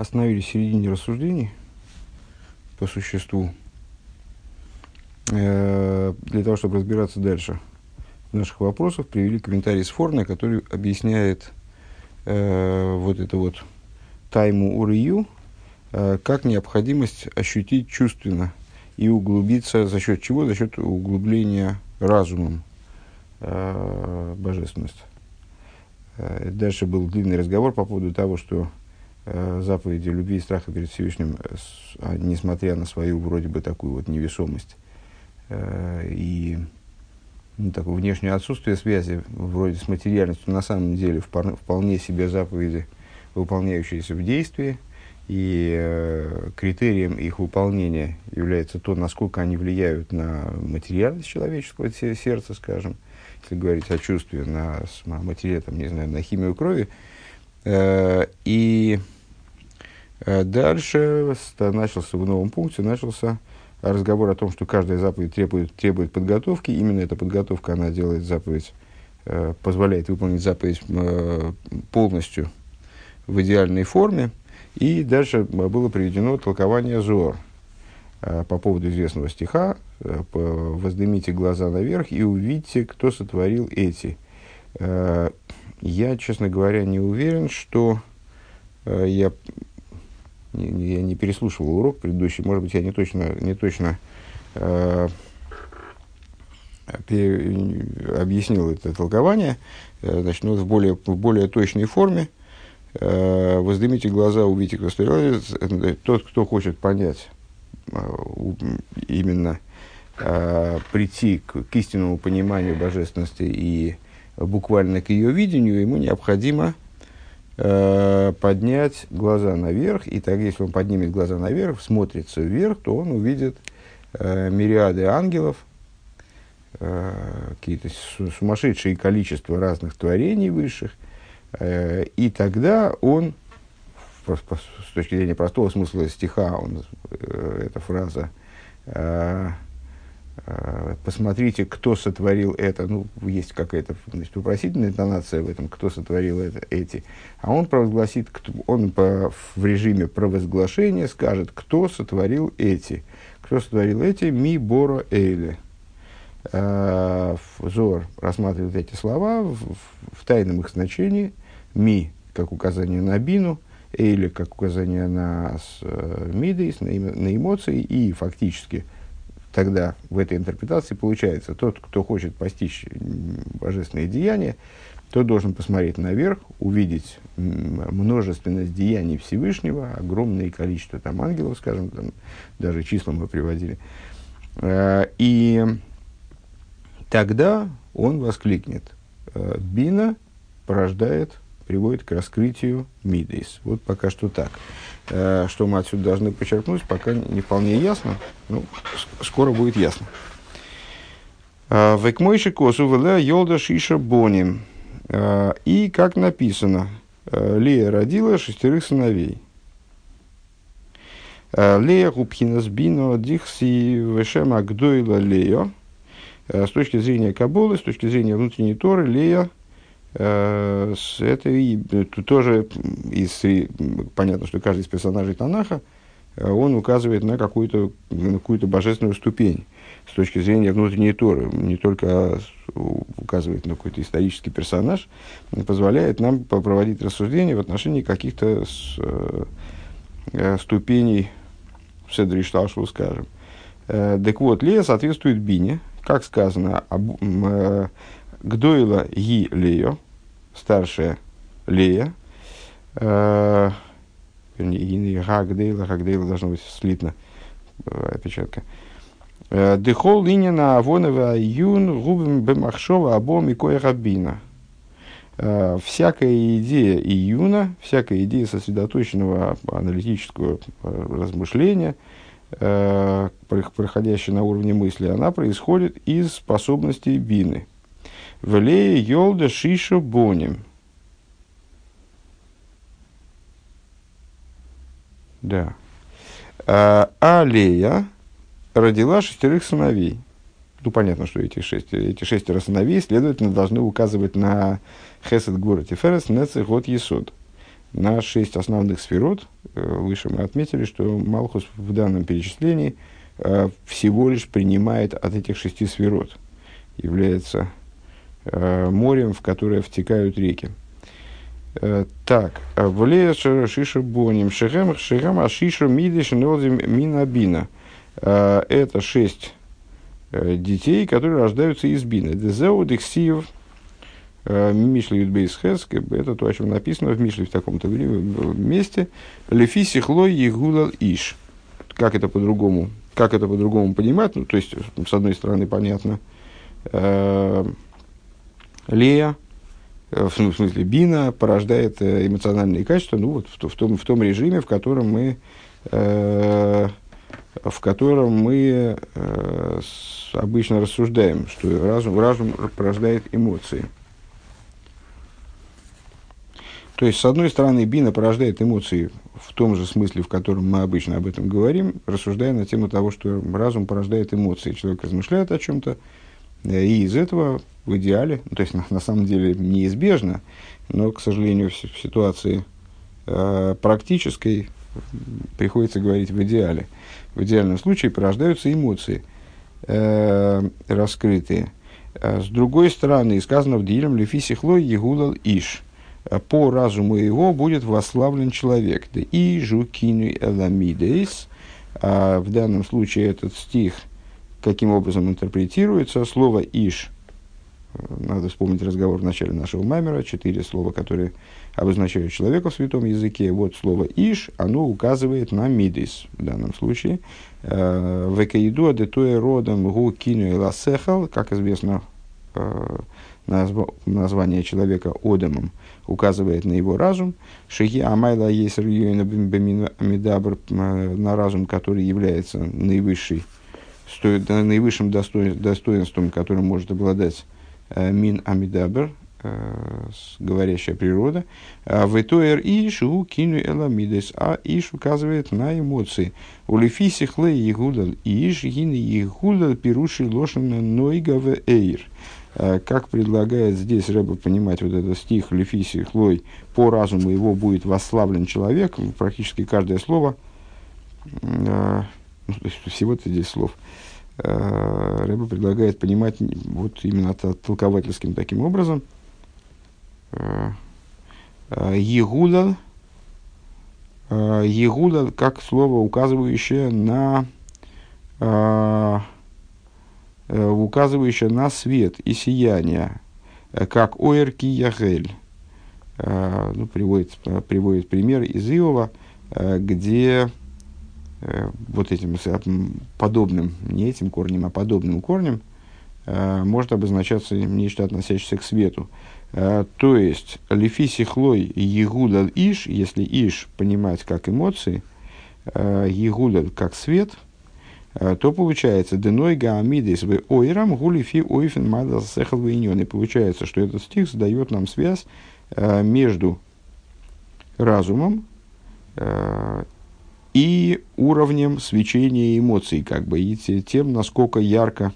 остановились в середине рассуждений по существу, э, для того, чтобы разбираться дальше наших вопросах, привели комментарий с Форна, который объясняет э, вот это вот тайму урию, э, как необходимость ощутить чувственно и углубиться за счет чего? За счет углубления разумом э, божественность. Дальше был длинный разговор по поводу того, что заповеди любви и страха перед Всевышним, э, а, несмотря на свою вроде бы такую вот невесомость и ну, такое внешнее отсутствие связи вроде с материальностью, на самом деле вполне себе заповеди, выполняющиеся в действии, и э, критерием их выполнения является то, насколько они влияют на материальность человеческого сердца, скажем, если говорить о чувстве, на материал, там, не знаю, на химию крови. Э, и э, дальше начался в новом пункте, начался разговор о том, что каждая заповедь требует, требует подготовки. Именно эта подготовка, она делает заповедь, э, позволяет выполнить заповедь полностью в идеальной форме. И дальше было приведено толкование Зор по поводу известного стиха Э, воздымите глаза наверх и увидите, кто сотворил эти. Э, я, честно говоря, не уверен, что э, я, я не переслушивал урок предыдущий, может быть, я не точно, не точно объяснил это толкование, значит, ну, в, более, в более точной форме. Воздымите глаза, увидите, кто сотворил. Тот, кто хочет понять именно э, прийти к, к истинному пониманию божественности и буквально к ее видению, ему необходимо э, поднять глаза наверх. И так, если он поднимет глаза наверх, смотрится вверх, то он увидит э, мириады ангелов, э, какие-то сумасшедшие количество разных творений высших. Э, и тогда он, с точки зрения простого смысла стиха, он, э, эта фраза э, посмотрите, кто сотворил это. Ну, есть какая-то значит, вопросительная интонация в этом, кто сотворил это, эти. А он провозгласит, он по, в режиме провозглашения скажет, кто сотворил эти. Кто сотворил эти? Ми Боро Эйле. Э, Зор рассматривает эти слова в, в, в тайном их значении. Ми, как указание на бину, Эйле, как указание на э, мидейс, на, на эмоции, и фактически – тогда в этой интерпретации получается, тот, кто хочет постичь божественные деяния, тот должен посмотреть наверх, увидеть множественность деяний Всевышнего, огромное количество там ангелов, скажем, там, даже числа мы приводили. Э, и тогда он воскликнет, «Э, Бина порождает, приводит к раскрытию Мидейс. Вот пока что так. Э, что мы отсюда должны подчеркнуть, пока не вполне ясно. Ну, скоро будет ясно. Э, Векмойши косу вела йолда шиша боним. Э, и, как написано, Лея родила шестерых сыновей. Лея губхинас бино дихси вешем агдойла лея. С точки зрения Кабулы, с точки зрения внутренней Торы, Лея – это и тут тоже из, понятно, что каждый из персонажей Танаха, э, он указывает на какую-то, на какую-то божественную ступень с точки зрения внутренней Торы. Не только указывает на какой-то исторический персонаж, позволяет нам проводить рассуждения в отношении каких-то э, ступеней в Седришташу, скажем. Э, так вот, Лея соответствует Бине, как сказано, об, э, Гдойла Ги Лео, старшая Лея, э, вернее, Гагдейла, Гагдейла должно быть слитно, э, опечатка. Э, Дехол линина авонова юн губим бемахшова абом и кое рабина. Э, всякая идея июна, всякая идея сосредоточенного аналитического размышления, проходящая на уровне мысли, она происходит из способностей бины – Влея Йолда Шишу Боним. Да. А, а родила шестерых сыновей. Ну, понятно, что эти, шесть, эти шестеро сыновей, следовательно, должны указывать на Хесед Гора Тиферес Нецех от Есод. На шесть основных сферот, выше мы отметили, что Малхус в данном перечислении всего лишь принимает от этих шести сферот, является морем, в которое втекают реки. Так, в лес шиша боним шехем шехем а шиша мидиш минабина. Это шесть детей, которые рождаются из бины. Дезеу дексиев Э, Мишли Юдбейс Хес, это то, о чем написано в Мишле в таком-то месте. Лефи сихлой егулал иш. Как это по-другому? Как это по-другому понимать? Ну, то есть, с одной стороны, понятно, э, Лея, э, в, смысле Бина, порождает эмоциональные качества, ну, вот в, в, том, в том режиме, в котором мы, э, в котором мы э, обычно рассуждаем, что разум, разум порождает эмоции. То есть, с одной стороны, бина порождает эмоции в том же смысле, в котором мы обычно об этом говорим, рассуждая на тему того, что разум порождает эмоции. Человек размышляет о чем-то, э, и из этого в идеале, ну, то есть на, на самом деле неизбежно, но, к сожалению, в, в ситуации э, практической приходится говорить в идеале. В идеальном случае порождаются эмоции э, раскрытые. А с другой стороны, сказано в Дилем Лефисихлой Егулал Иш – по разуму его будет восславлен человек. Да и жукину эламидейс. В данном случае этот стих каким образом интерпретируется? Слово «иш» надо вспомнить разговор в начале нашего мамера, четыре слова, которые обозначают человека в святом языке. Вот слово «иш», оно указывает на «мидис» в данном случае. Э, «Векаиду адетуэ родом гу кину ласехал», как известно, э, название человека Одемом указывает на его разум. Шихи Амайла есть на разум, который является наивысший, наивысшим достоинством, которым может обладать э, Мин Амидабр, э, говорящая природа. А в Итуэр Иш у кину эламидес, а Иш указывает на эмоции. У Лефиси хлей егудал Иш, гины егудал пируши лошана нойга эйр. Э, как предлагает здесь Рэба понимать вот этот стих Лефиси Хлой, по разуму его будет восславлен человек, практически каждое слово, э, ну, всего-то здесь слов, э, Рэба предлагает понимать вот именно толковательским таким образом. Егуда, Егуда как слово, указывающее на Э, указывающая на свет и сияние, э, как Оэрки Яхель. Э, ну, приводит, приводит пример из Иова, где вот этим подобным, не этим корнем, а подобным корнем, может обозначаться нечто, относящееся к свету. То есть, лифиси хлой егудал иш, если иш понимать как эмоции, егудал как свет – Э, то получается деной гаамидис в ойрам гулифи ойфен мадал сехал И получается, что этот стих задает нам связь э, между разумом э, и уровнем свечения эмоций, как бы, и тем, насколько ярко,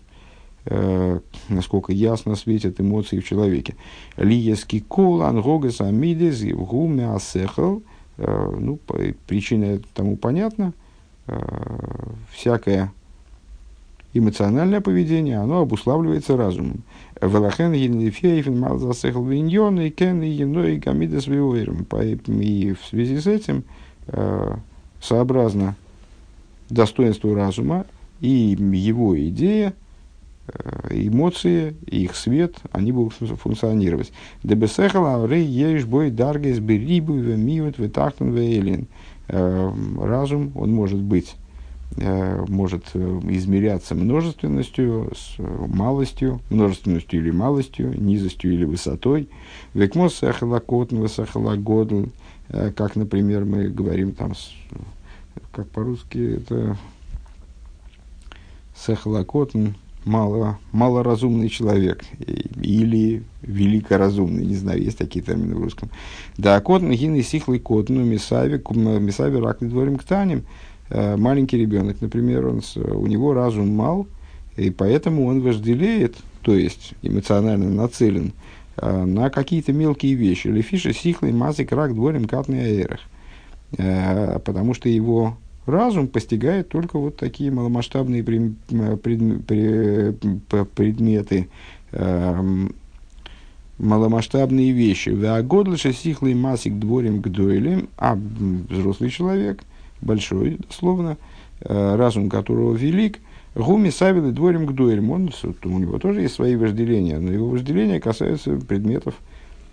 насколько ясно светят эмоции в человеке. Лиески кол ангогес амидис гуме асехал, ну, причина тому понятна – Э, всякое эмоциональное поведение, оно обуславливается разумом. Велахен гинлифейфен малзасехл виньон и кен и еной гамидас И в связи с этим, э, сообразно достоинству разума и его идея, э, эмоции, их свет, они будут функционировать. Дебесехала рей еш бой даргес берибу вемиют ветахтен вейлин. Э, разум, он может быть, э, может э, измеряться множественностью, с малостью, множественностью или малостью, низостью или высотой. Векмос сахалакотн, сахалагодл, как, например, мы говорим там, как по-русски это сахалакотн, мало, малоразумный человек или великоразумный, не знаю, есть такие термины в русском. Да, кот нагины сихлый кот, ну, мисави, мисави рак не дворим к таним. Э, маленький ребенок, например, он, у него разум мал, и поэтому он вожделеет, то есть эмоционально нацелен э, на какие-то мелкие вещи. Лефиши сихлый мазик рак дворим катный аэрах. потому что его разум постигает только вот такие маломасштабные предметы, эм, маломасштабные вещи. Веагодлыша сихлый масик дворим к дуэлем, а взрослый человек, большой, дословно, э, разум которого велик, гуми савилы дворим к дуэлем. Он, у него тоже есть свои вожделения, но его вожделения касаются предметов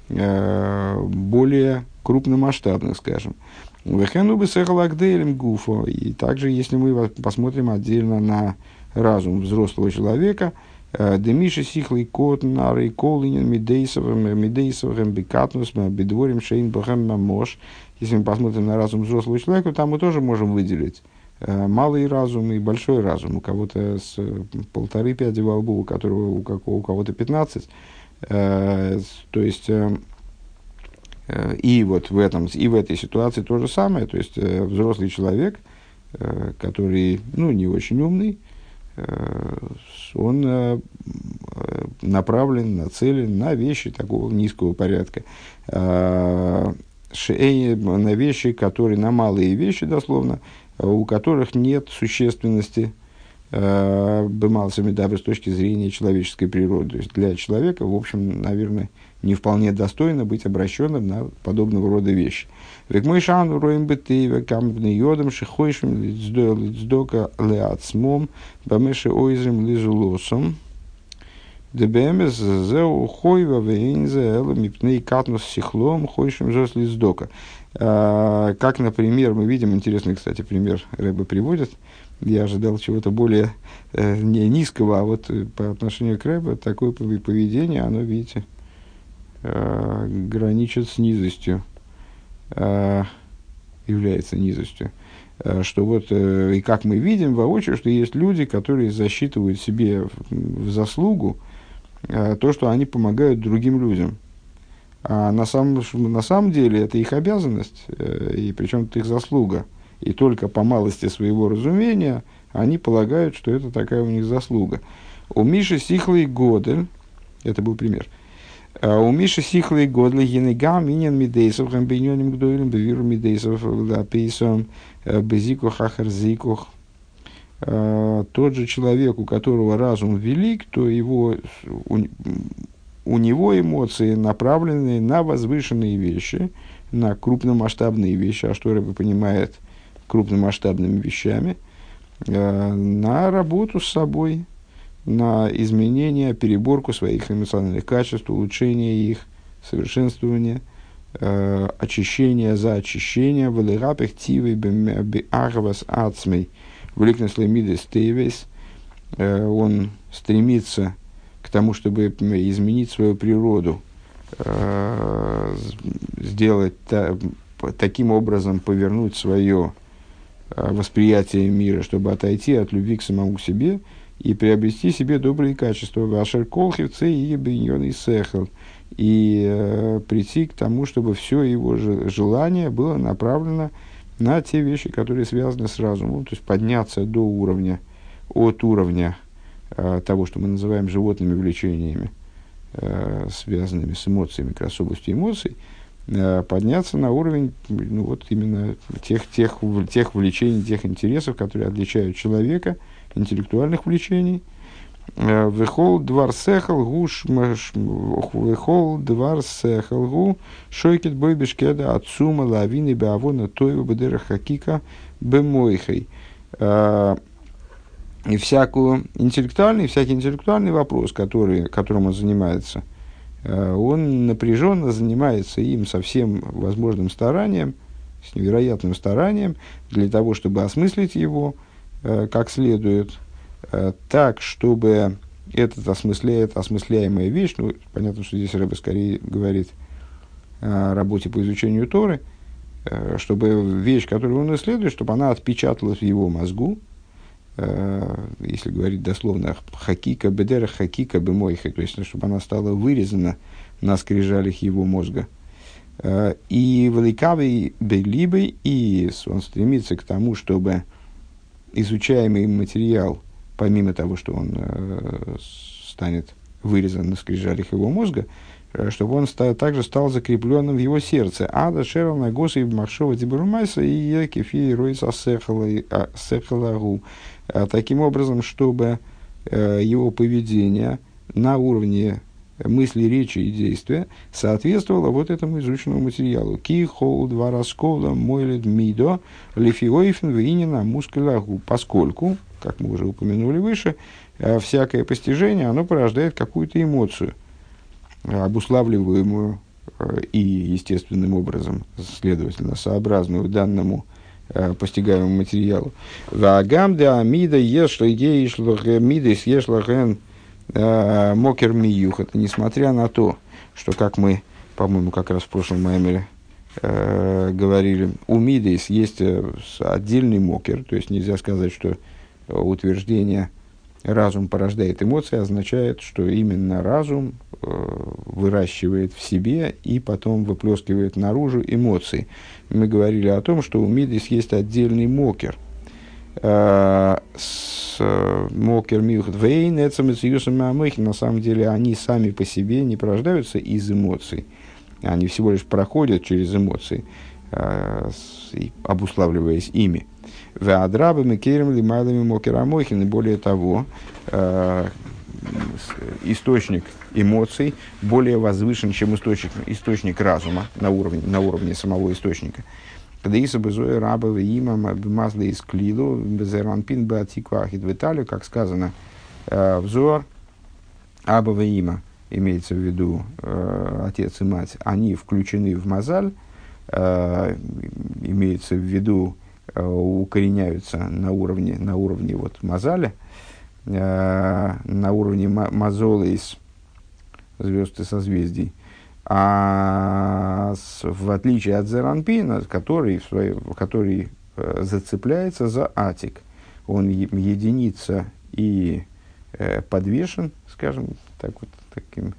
э, более крупномасштабных, скажем. Вехену бы сехалагдейлем гуфо. И также, если мы посмотрим отдельно на разум взрослого человека, э, Демиши сихлый кот нары колинин мидейсовым мидейсовым бекатнус бедворим шейн бахем мош. Если мы посмотрим на разум взрослого человека, там мы тоже можем выделить э, малый разум и большой разум. У кого-то с полторы пяди во лбу, у, которого, у, какого, у кого-то пятнадцать. Э, то есть Э, и вот в, этом, и в этой ситуации то же самое. То есть э, взрослый человек, э, который ну, не очень умный, он направлен, нацелен на вещи такого низкого порядка. На вещи, которые, на малые вещи, дословно, у которых нет существенности бымалсами дабы с точки зрения человеческой природы. То есть для человека, в общем, наверное, не вполне достойно быть обращенным на подобного рода вещи. Век мой шан роем бытыва камбны йодом шихойшим лицдока леацмом бамеши ойзем лизулосом. Дебемес зеу хойва вейнзе эла мипней катнус сихлом хойшим зос лицдока. А, как, например, мы видим, интересный, кстати, пример Рэба приводит, я ожидал чего-то более э, не низкого, а вот э, по отношению к Рэбе такое поведение, оно, видите, э, граничит с низостью, э, является низостью. Э, что вот, э, и как мы видим воочию, что есть люди, которые засчитывают себе в, в заслугу э, то, что они помогают другим людям. А на самом, на самом деле это их обязанность, э, и причем это их заслуга. И только по малости своего разумения они полагают, что это такая у них заслуга. У Миши Сихлый Годель, это был пример – а у Миши Сихлы Годли Генега Минин Мидейсов Гамбиньоним Гдойлем Бевиру Мидейсов Лапейсом э, Безикух Ахарзикух. А, тот же человек, у которого разум велик, то его, у, у него эмоции направлены на возвышенные вещи, на крупномасштабные вещи, а что Рэбе понимает крупномасштабными вещами, э, на работу с собой, на изменение, переборку своих эмоциональных качеств, улучшение их, совершенствование, э, очищение за очищение, валерапех тивы беарвас ацмей, вликнес лемидес тейвес, э, он стремится к тому, чтобы изменить свою природу, сделать та, таким образом, повернуть свое восприятие мира, чтобы отойти от любви к самому себе – и приобрести себе добрые качества. Вашер колхивцы и биньон и сехел. И э, прийти к тому, чтобы все его желание было направлено на те вещи, которые связаны с разумом. То есть подняться до уровня, от уровня э, того, что мы называем животными влечениями, э, связанными с эмоциями, как раз областью эмоций, э, подняться на уровень ну, вот именно тех, тех, тех влечений, тех интересов, которые отличают человека – интеллектуальных влечений. Э, вехол двар сехал гуш вехол двар сехал гу шойкет бой бешкеда отцума лавины беавона тойва бедера хакика бемойхой. Э, и всякую интеллектуальный, всякий интеллектуальный вопрос, который, которым он занимается, э, он напряженно занимается им со всем возможным старанием, с невероятным старанием, для того, чтобы осмыслить его, Э, как следует, э, так, чтобы этот осмысляет, осмысляемая вещь, ну, понятно, что здесь Рэбе скорее говорит о работе по изучению Торы, э, чтобы вещь, которую он исследует, чтобы она отпечаталась в его мозгу, если говорить дословно, хакика бедера, хакика бемойха, то есть, чтобы она стала вырезана на скрижалях его мозга. И великавый белибой, и он стремится к тому, чтобы изучаемый материал, помимо того, что он э, станет вырезан на скрижалях его мозга, э, чтобы он ста, также стал закрепленным в его сердце. Ада Шерл на Госы Махшова Дибурмайса и Екифи Ройса Сехалагу. Таким образом, чтобы его поведение на уровне мысли, речи и действия соответствовало вот этому изученному материалу. Ки хол два раскола мойлед мидо лифиоифн винина мускулягу. Поскольку, как мы уже упомянули выше, э, всякое постижение, оно порождает какую-то эмоцию, обуславливаемую э, и естественным образом, следовательно, сообразную данному э, постигаемому материалу. Вагам де амида ешла ейшлах мидис ешлахен Э, мокер миюх. Это несмотря на то, что, как мы, по-моему, как раз в прошлом маймере э, говорили, у Мидейс есть э, отдельный мокер, то есть нельзя сказать, что утверждение разум порождает эмоции, означает, что именно разум выращивает в себе и потом выплескивает наружу эмоции. Мы говорили о том, что у Мидейс есть отдельный мокер – с Мокер Мюхт Вейн, на самом деле они сами по себе не порождаются из эмоций. Они всего лишь проходят через эмоции, обуславливаясь ими. Веадрабами керем лимайлами Мокера Мойхин. И более того, источник эмоций более возвышен, чем источник, источник разума на уровне, на уровне самого источника. Кадеиса безоя раба има бимазла из клилу как сказано, э, взор аба има, имеется в виду э, отец и мать, они включены в мазаль, э, имеется в виду укореняются на уровне, на уровне вот мазаля, на уровне мазола из звезд и созвездий, а с, в отличие от Зеранпина, который, в своей, который э, зацепляется за атик, он единица и э, подвешен, скажем, так вот, таким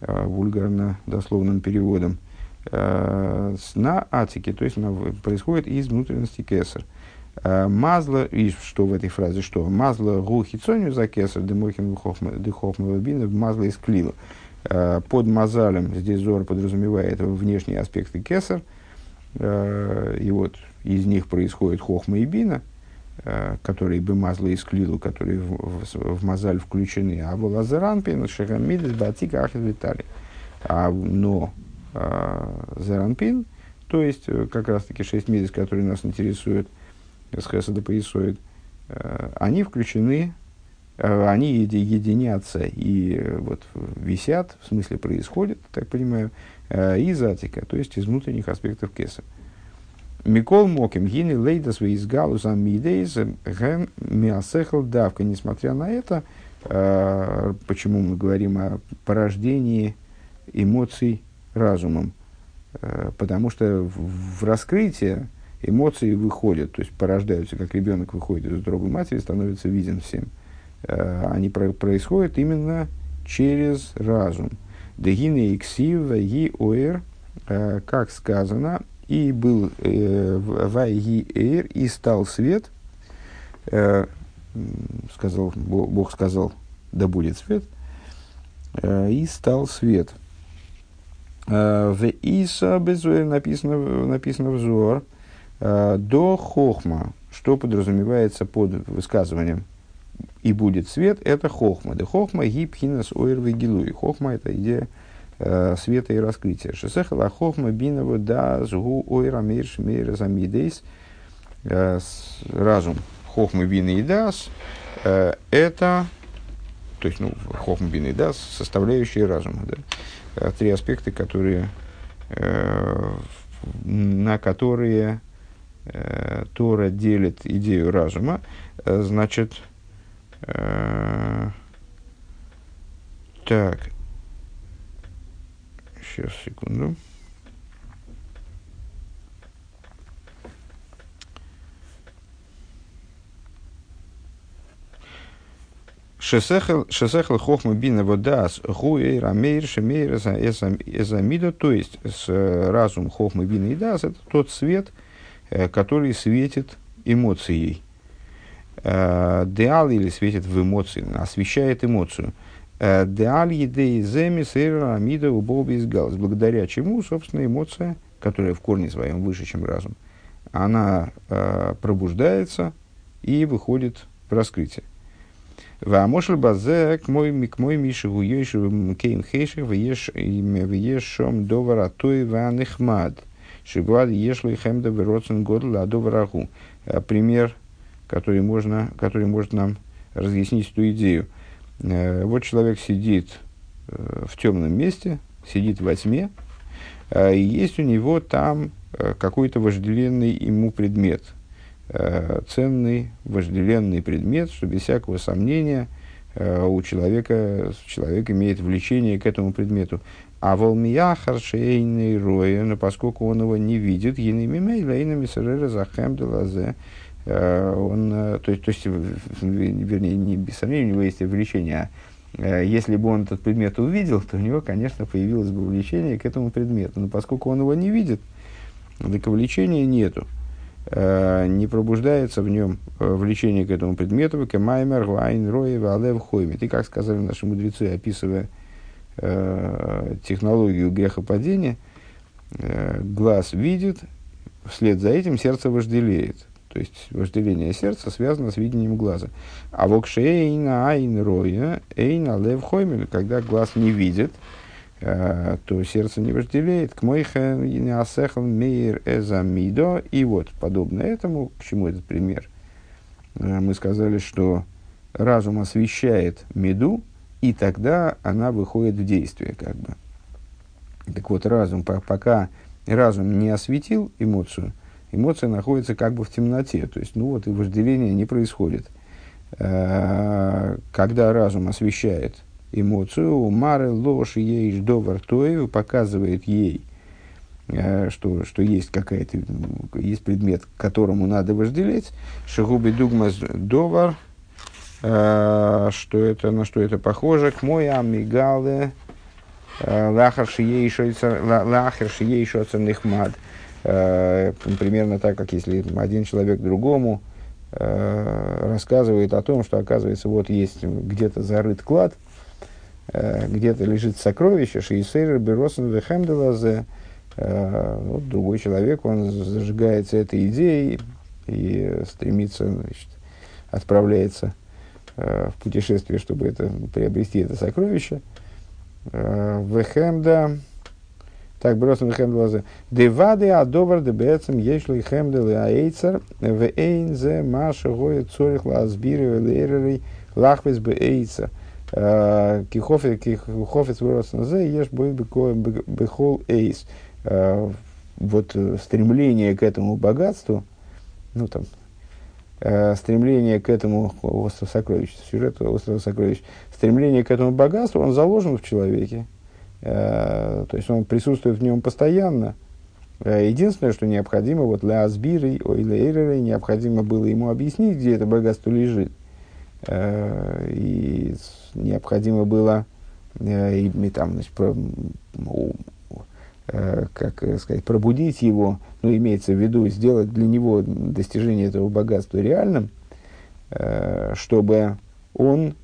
э, вульгарно-дословным переводом, э, на атике, то есть на, происходит из внутренности кесар. Мазла, и что в этой фразе, что? Мазла гухи цоню за кесар, демохим дыхохма бина, мазла из клила. Э, под мазалем здесь Зор подразумевает внешние аспекты кесар, э, и вот из них происходит хохма и бина, э, которые бы мазла и склилу, которые в, в, в мазаль включены, а в лазеранпин, шагамидес, батика, ахет, витали. А, но зеранпин, то есть как раз таки шесть мидес, которые нас интересуют, с Хесада поясует, они включены Э, они единятся и э, вот висят, в смысле происходят, так понимаю, э, из атика, то есть из внутренних аспектов кеса. Микол Моким, гини лейда свои из галуза мидейз, ген миасехал давка. Несмотря на это, почему мы говорим о порождении эмоций разумом? Потому что в раскрытие эмоции выходят, то есть порождаются, как ребенок выходит из другой матери, становится виден всем – Э, они про- происходят именно через разум. Дегины иксив и оэр, э, как сказано, и был э, вайги эйр, и стал свет, сказал, Бог сказал, да будет свет, и стал свет. В Иса написано, написано взор, до хохма, что подразумевается под высказыванием и будет свет, это хохма. Да хохма гипхинас ойрвы гилуи. Хохма – это идея э, света и раскрытия. Шесехала хохма бинова да згу ойра мейр шмейр замидейс. Э, разум хохма бина и дас э, – это, то есть, ну, хохма бина и дас – составляющие разума. Да? Э, три аспекта, которые, э, на которые э, Тора делит идею разума. Э, значит, Э, так. Сейчас, секунду. Шесехл хохма бина водас хуэй рамейр шемейр эзамида, то есть с разум хохма бина и дас, это тот свет, э, который светит эмоцией. Э, деал или светит в эмоции, освещает эмоцию. Деаль едей земи сейра амида уболбис галс. Благодаря чему, собственно, эмоция, которая в корне своем выше, чем разум, она э, пробуждается и выходит в раскрытие. Вамошель базе к мой к мой миши гуйши кейн хейших веш вешом довара той ванихмад. Шигвад ешлый хемда вероцен год ладовараху. Э, пример, который, можно, который может нам разъяснить эту идею. Э, вот человек сидит э, в темном месте, сидит во тьме, и есть у него там какой-то вожделенный ему предмет – ценный, вожделенный предмет, что без всякого сомнения у человека, человек имеет влечение к этому предмету. А волмия харшейный роя, но поскольку он его не видит, еними лейнами сарера захем делазе, э, он, э, то есть, то есть, вернее, не без сомнения, у него есть влечение, а если бы он этот предмет увидел, то у него, конечно, появилось бы влечение к этому предмету. Но поскольку он его не видит, так влечения нету. Э, не пробуждается в нем э, влечение к этому предмету, кемаймер, вайн, роев, алев, хоймит. И как сказали наши мудрецы, описывая э, технологию грехопадения, э, глаз видит, вслед за этим сердце вожделеет. То есть вожделение сердца связано с видением глаза. А вокшейна айн роя, эйна лев хоймин, когда глаз не видит, Э, то сердце не вожделеет. К мойхен мейр эзамидо. И вот, подобно этому, к чему этот пример? Э, мы сказали, что разум освещает меду, и тогда она выходит в действие, как бы. Так вот, разум, пока разум не осветил эмоцию, эмоция находится как бы в темноте. То есть, ну вот, и вожделение не происходит. Э, когда разум освещает эмоцию, Мары ложь ей довар тоев показывает ей, э, что, что есть какая-то, есть предмет, которому надо вожделеть. Шагуби дугмас довар, что это, на что это похоже, к мой амигале, э, шиейшо нихмад. Примерно так, как если один человек другому рассказывает о том, что, оказывается, вот есть где-то зарыт клад – Э, где-то лежит сокровище, Шейсейр Беросен Вехемделазе, э, вот другой человек, он зажигается этой идеей и стремится, значит, отправляется э, в путешествие, чтобы это, приобрести это сокровище. Вехемда, так, Беросен Вехемделазе, Девады адовар дебецем ешли хемдел и аэйцер, вейн зе маша гоя цорих лазбири лейререй лахвес бейцер. Э, кихофец вырос на зе, ешь бехол эйс. Э, вот э, стремление к этому богатству, ну там, стремление к этому остров сокровищ, сюжет острова сокровищ, стремление к этому богатству, он заложен в человеке. То есть он присутствует в нем постоянно. Единственное, что необходимо, вот для Асбиры, ой, для необходимо было ему объяснить, где это богатство лежит. И необходимо было э, и, там, значит, э, как сказать, пробудить его, ну, имеется в виду, сделать для него достижение этого богатства реальным, э, чтобы он,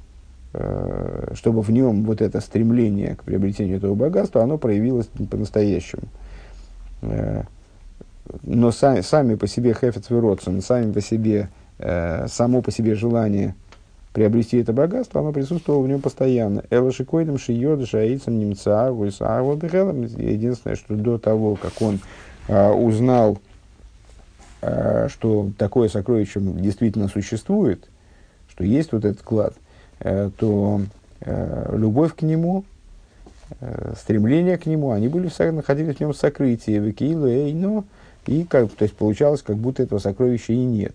э, чтобы в нем вот это стремление к приобретению этого богатства, оно проявилось по-настоящему. Э, но сами, сами по себе Хефец сами по себе, э, само по себе желание – приобрести это богатство, оно присутствовало в нем постоянно. Элашикойдом шиёда шаицам немца Единственное, что до того, как он а, узнал, а, что такое сокровище действительно существует, что есть вот этот клад, а, то а, любовь к нему, а, стремление к нему, они были, находились в нем в сокрытии, в и как, то есть получалось, как будто этого сокровища и нет.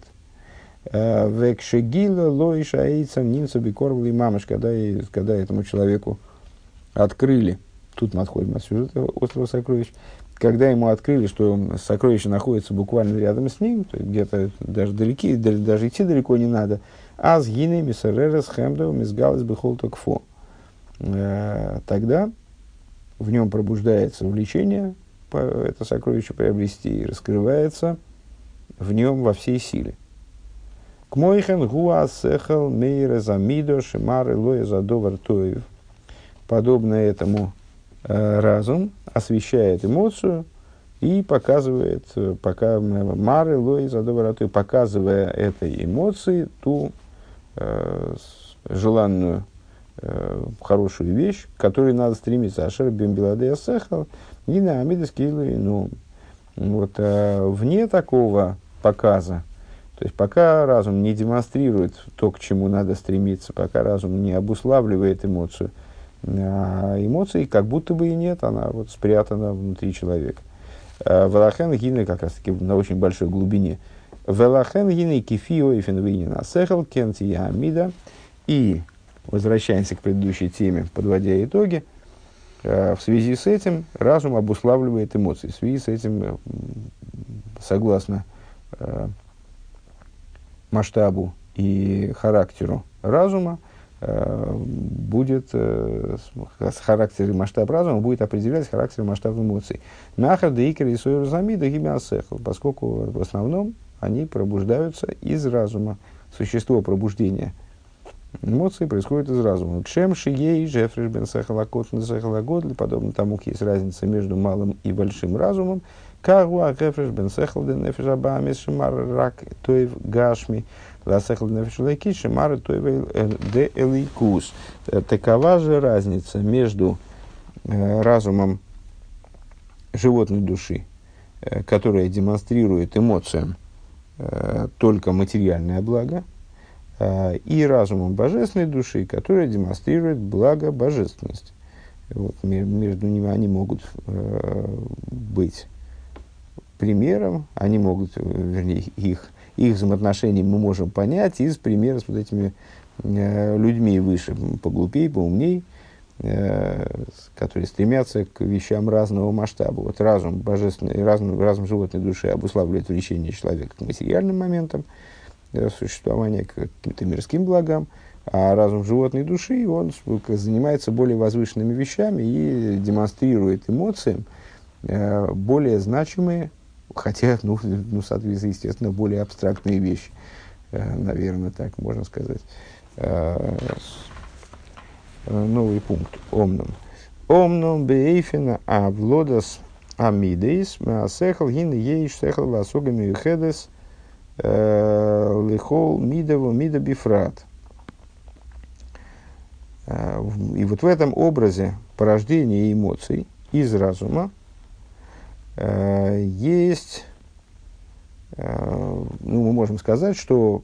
Векшегила лоиша эйцам нинца бикорвл и мамыш, когда, когда этому человеку открыли, тут мы отходим от сюжета острова сокровищ, когда ему открыли, что сокровище находится буквально рядом с ним, где-то даже далеки, даже идти далеко не надо, а с гиной мисаререс хэмдовым изгалась бы холтокфо. Тогда в нем пробуждается влечение это сокровище приобрести раскрывается в нем во всей силе. К мойхен гуа сехал мейре замидо шимары лоя задовар тоев. подобно этому разум освещает эмоцию и показывает, пока Мары Лой Задобаратой, показывая этой эмоции ту э, желанную э, хорошую вещь, к которой надо стремиться. Ашер бимбеладея сехал, и на амидес ну, вот, э, вне такого показа, то есть пока разум не демонстрирует то, к чему надо стремиться, пока разум не обуславливает эмоцию, а эмоции как будто бы и нет, она вот спрятана внутри человека. Э, Велахен гины как раз таки на очень большой глубине. Велахен гины кефио и фенвинина сехал кенти амида. И возвращаемся к предыдущей теме, подводя итоги. Э, в связи с этим разум обуславливает эмоции. В связи с этим, согласно масштабу и характеру разума, Э, будет э, с характером масштаб разума будет определять характер масштаб эмоций. Нахар да икер и суэрзамида гимиасехл, поскольку в основном они пробуждаются из разума. Существо пробуждения эмоций происходит из разума. Кшем шией жефриш бен сехалакот сехалагод, подобно тому, есть разница между малым и большим разумом. Кагуа гефриш бен сехал ден нефиш абамис шимар рак тоев гашми. Ласехл нефишлайки шимары тойвей де элейкус. Такова же разница между э, разумом животной души, э, которая демонстрирует эмоциям э, только материальное благо, и разумом божественной души, которая демонстрирует благо божественности. Вот, между ними они могут быть примером, они могут, вернее, их их взаимоотношений мы можем понять из примера с вот этими э, людьми выше, поглупей, поумней, э, которые стремятся к вещам разного масштаба. Вот разум божественный, разум, разум животной души обуславливает влечение человека к материальным моментам э, существования, к каким-то мирским благам, а разум животной души, он занимается более возвышенными вещами и демонстрирует эмоциям э, более значимые Хотя, ну, ну, соответственно, естественно, более абстрактные вещи, э, наверное, так можно сказать. Э, э, новый пункт. Омном. Омном бейфина авлодас амидейс маасехал гин ейш сехал васугами юхедес лихол мидову мида бифрат. И вот в этом образе порождения эмоций из разума Э, есть, э, ну, мы можем сказать, что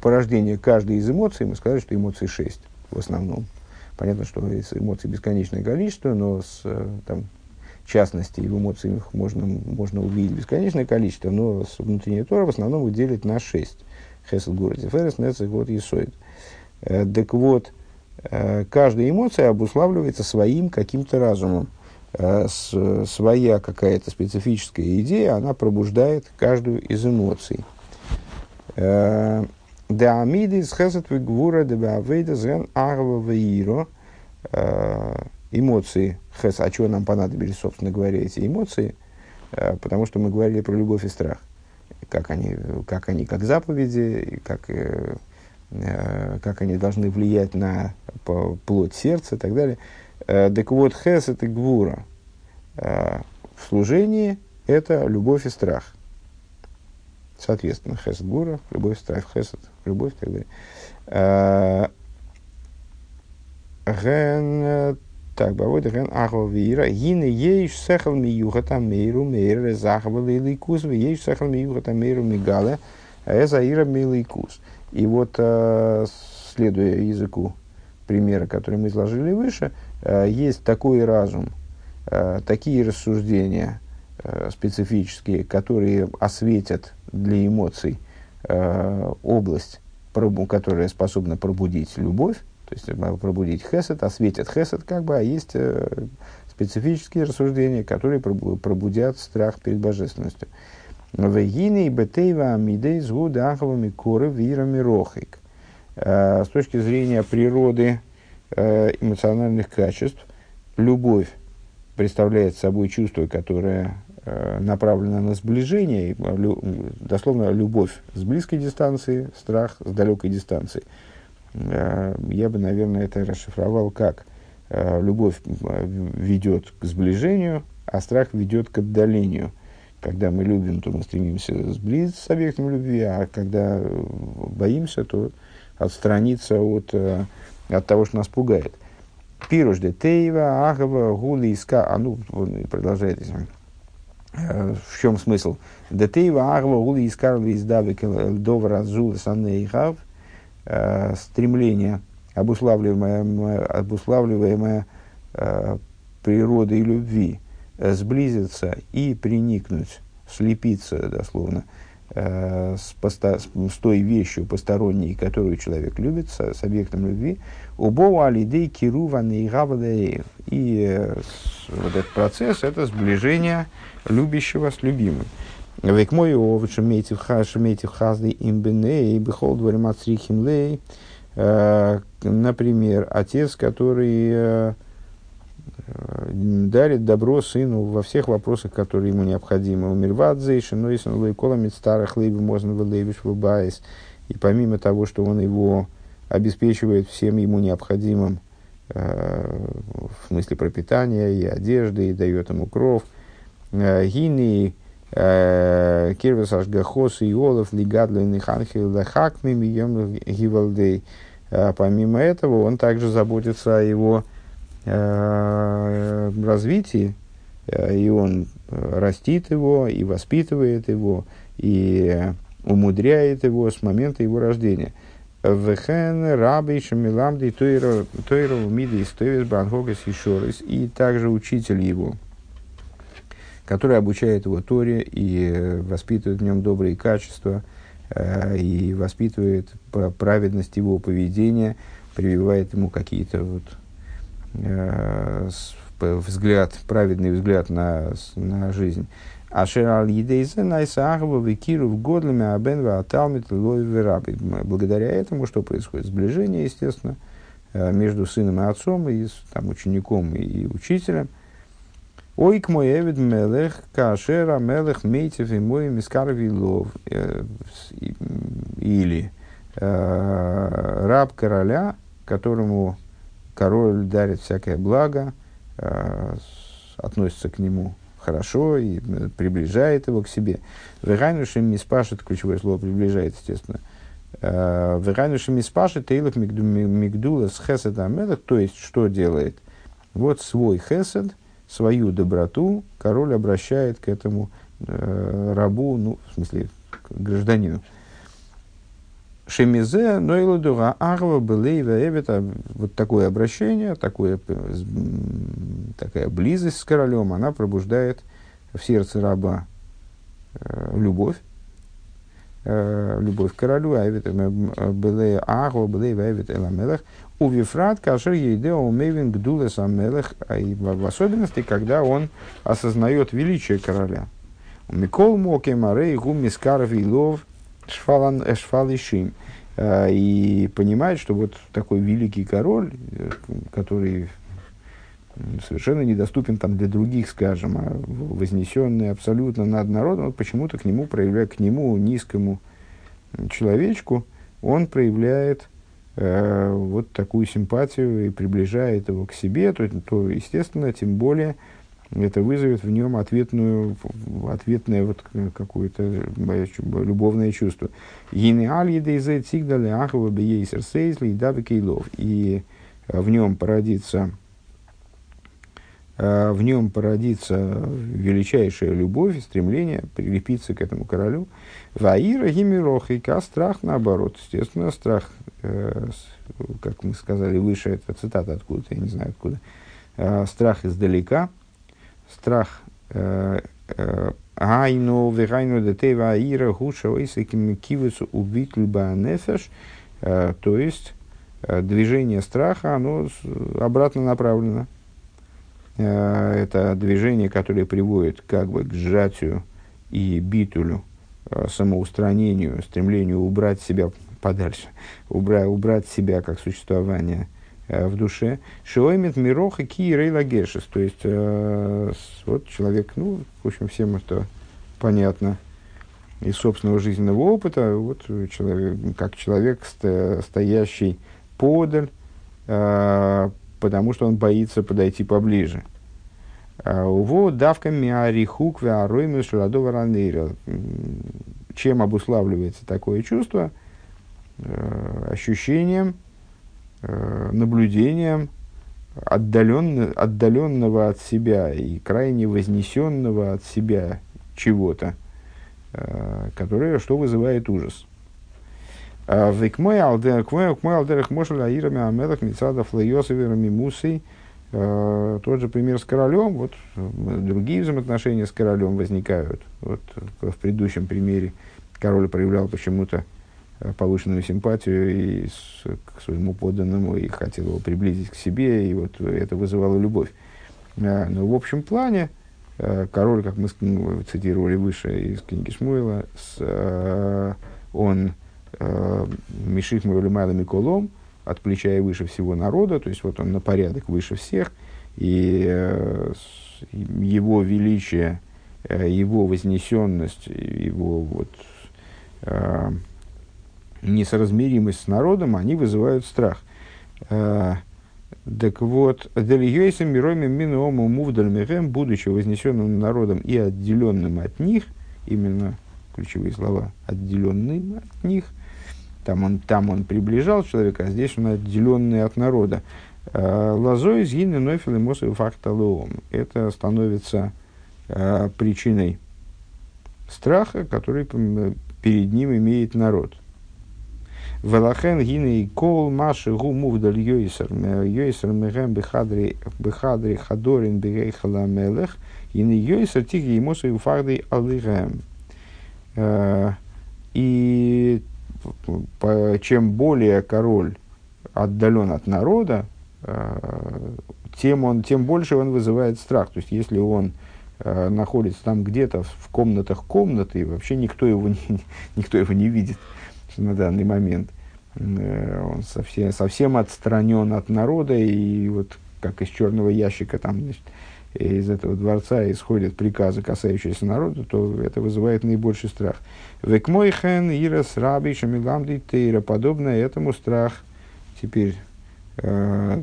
порождение каждой из эмоций, мы сказали, что эмоций шесть в основном. Понятно, что эмоций бесконечное количество, но с э, там, частности в эмоциях можно, можно увидеть бесконечное количество, но с внутренней Тора в основном выделить на шесть. Хесед Гурати Ферес, Нецех, вот Исоид. Так вот, каждая эмоция обуславливается своим каким-то разумом. Э, своя какая-то специфическая идея, она пробуждает каждую из эмоций. Э, Деамидис хесет вегвура дебеавейда зен арва веиро. Э, эмоции хес, а чего нам понадобились, собственно говоря, эти эмоции? Потому что мы говорили про любовь и страх. Как они, как, они, как заповеди, как, как они должны влиять на плоть сердца и так далее. Э, так вот, хес это гвура. Э, в служении это любовь и страх. Соответственно, хес гура, любовь, страх, хесед, любовь и так далее. Э, ген, так, бавойда ген ахва вира, гине ейш сехал миюха там мейру, мейре захавал и лейкус, ейш сехал миюха там мейру мигале, эза ира милейкус. И вот, следуя языку примера, который мы изложили выше, Э, есть такой разум, э, такие рассуждения э, специфические, которые осветят для эмоций область, которая способна пробудить любовь, то есть пробудить хесед, осветят хесед, как бы, а есть специфические рассуждения, которые пробудят страх перед божественностью. Вегины и бетейва амидей згуда аховыми коры вирами рохик. С точки зрения природы Э, эмоциональных качеств. Любовь представляет собой чувство, которое э, направлено на сближение, лю, дословно любовь с близкой дистанции, страх с далекой дистанции. Э, я бы, наверное, это расшифровал как любовь ведет к сближению, а страх ведет к отдалению. Когда мы любим, то мы стремимся сблизиться с объектом любви, а когда боимся, то отстраниться от, от того, что нас пугает. Пируш де Тейва, Агава, Гули, Иска. А ну, он продолжает этим. В чем смысл? Детейва, Агава, Гули, Искар, Издавик, Довра, Зул, Саннейхав. Стремление, обуславливаемое, обуславливаемое природой любви, сблизиться и приникнуть, слепиться дословно – э, с, поста, с той вещью посторонней, которую человек любит, с, с объектом любви, убоу алидей кируван и И э, вот этот процесс – это сближение любящего с любимым. Век мой овод шемейтив хазды имбеней бихол дворим лей. Э, например, отец, который дарит добро сыну во всех вопросах, которые ему необходимы. Если он лейколамит старых лейби можно вылейбиш выбайс. И помимо того, что он его обеспечивает всем ему необходимым, э, в смысле пропитания и одежды, и дает ему кров, э, гини, э, кирвас ашгахос и олов лигадлин и ханхил лахакмим гивалдей. Э, помимо этого, он также заботится о его Э, развитии, э, и он растит его, и воспитывает его, и умудряет его с момента его рождения. Вехен раби шамиламди тойро миды истовис банхогас ишорис, и также учитель его, который обучает его Торе и воспитывает в нем добрые качества, э, и воспитывает праведность его поведения, прививает ему какие-то вот э, взгляд, праведный взгляд на, на жизнь. Ашер аль едейзе найсахова викиру в годлами абен аталмит вераби. Благодаря этому что происходит? Сближение, естественно, э, между сыном и отцом, и там, учеником и учителем. Ой, к мой эвид мелех, кашера мелех мейтев и мой мискарви лов. Э, или э, раб короля, которому король дарит всякое благо, э, относится к нему хорошо и э, приближает его к себе. Вегайнушим миспашет, ключевое слово приближает, естественно. Э, Вегайнушим миспашет, тейлов мигдула с хесед амелах, то есть, что делает? Вот свой хесед, свою доброту король обращает к этому э, рабу, ну, в смысле, к гражданину. Шемизе, Нойлудура, Арва, Белейва, Эвита. Вот такое обращение, такое, такая близость с королем, она пробуждает в сердце раба э, любовь, э, любовь к королю, Эвита, Белея, Арва, Белейва, Эвита, Эламелах. У Вифрат, Кашер, Ейдео, Умейвин, Гдулес, Амелах, в особенности, когда он осознает величие короля. Микол Моке, Марей, Гум, Мискаров и Лов – Шфалан Эшфалишим. А, и понимает, что вот такой великий король, э, который совершенно недоступен там для других, скажем, а вознесенный абсолютно над народом, вот почему-то к нему проявляет, к нему, низкому человечку, он проявляет э, вот такую симпатию и приближает его к себе, то, то естественно, тем более, это вызовет в нем ответную, ответное вот какое-то любовное чувство. И в нем породится э, в нем породится величайшая любовь стремление прилепиться к этому королю. Ваира гимирохика, страх наоборот. Естественно, страх, э, как мы сказали выше, это цитата откуда-то, я не знаю откуда. Э, страх издалека – страх э, э, Айну, вегайну детева аира, гуша, ойсаким кивицу убить либо нефеш, э, то есть движение страха, оно обратно направлено. Это движение, которое приводит как бы к сжатию и битулю, самоустранению, стремлению убрать себя подальше, убрать, убрать себя как существование – в душе. Шиоймит мироха ки рейла гешес. То есть, э, вот человек, ну, в общем, всем это понятно из собственного жизненного опыта. Вот человек, как человек, стоящий подаль, э, потому что он боится подойти поближе. Уво давка миарихук веароймус шладова Чем обуславливается такое чувство? Ощущением, наблюдением отдаленно, отдаленного от себя и крайне вознесенного от себя чего-то, которое что вызывает ужас. Векмой алдерах мошель аирами амелах мецадов лайосаверами мусей. Тот же пример с королем, вот другие взаимоотношения с королем возникают. Вот в предыдущем примере король проявлял почему-то повышенную симпатию и с, к своему подданному и хотел его приблизить к себе, и вот это вызывало любовь. Но в общем плане король, как мы цитировали выше из книги Шмуэла, с, он Э, Миших Мавлимайла Миколом, от плеча и выше всего народа, то есть вот он на порядок выше всех, и э, его величие, э, его вознесенность, его вот, несоразмеримость с народом, они вызывают страх. Так вот, Делиейсом Мироми Минуому Мувдальмехем, будучи вознесенным народом и отделенным от них, именно ключевые слова, отделенным от них – там он, там он приближал человека, а здесь он отделенный от народа. Э, Лазой из Гины Нойфел и Мосой Факталуом. Это становится э, причиной страха, который перед ним имеет народ. Велахен гины и кол маши гу мувдаль йойсер, йойсер мегем бехадри, бехадри хадорин бегейхала мелех, гины йойсер тиги и мосой фагдей алыгем. Э, и чем более король отдален от народа, тем, он, тем больше он вызывает страх. То есть, если он э, находится там где-то в комнатах комнаты, и вообще никто его не, никто его не видит на данный момент, э, он совсем, совсем отстранен от народа, и вот как из черного ящика там, значит, из этого дворца исходят приказы, касающиеся народа, то это вызывает наибольший страх. Векмойхен, Ирас, Раби, Шамиламди, Тейра, подобное этому страх. Теперь, э,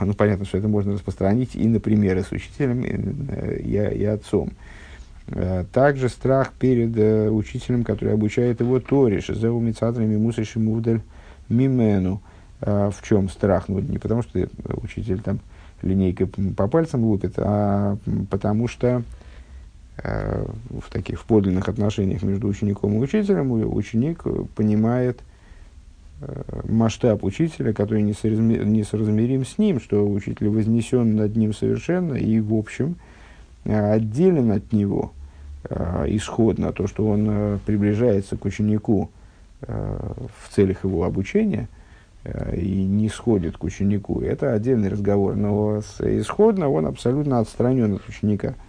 ну, понятно, что это можно распространить и на примеры с учителем, и, и, и отцом. Э, также страх перед э, учителем, который обучает его Торе, Шизеу Мицатрами Мусаши Мувдаль Мимену. Э, в чем страх? Ну, не потому, что учитель там линейкой по пальцам лупит, а потому что э, в таких в подлинных отношениях между учеником и учителем ученик понимает э, масштаб учителя, который несоразмерим с ним, что учитель вознесен над ним совершенно и, в общем, э, отделен от него э, исходно, то, что он э, приближается к ученику э, в целях его обучения – Э, и не сходит к ученику, это отдельный разговор. Но исходно он абсолютно отстранен от ученика –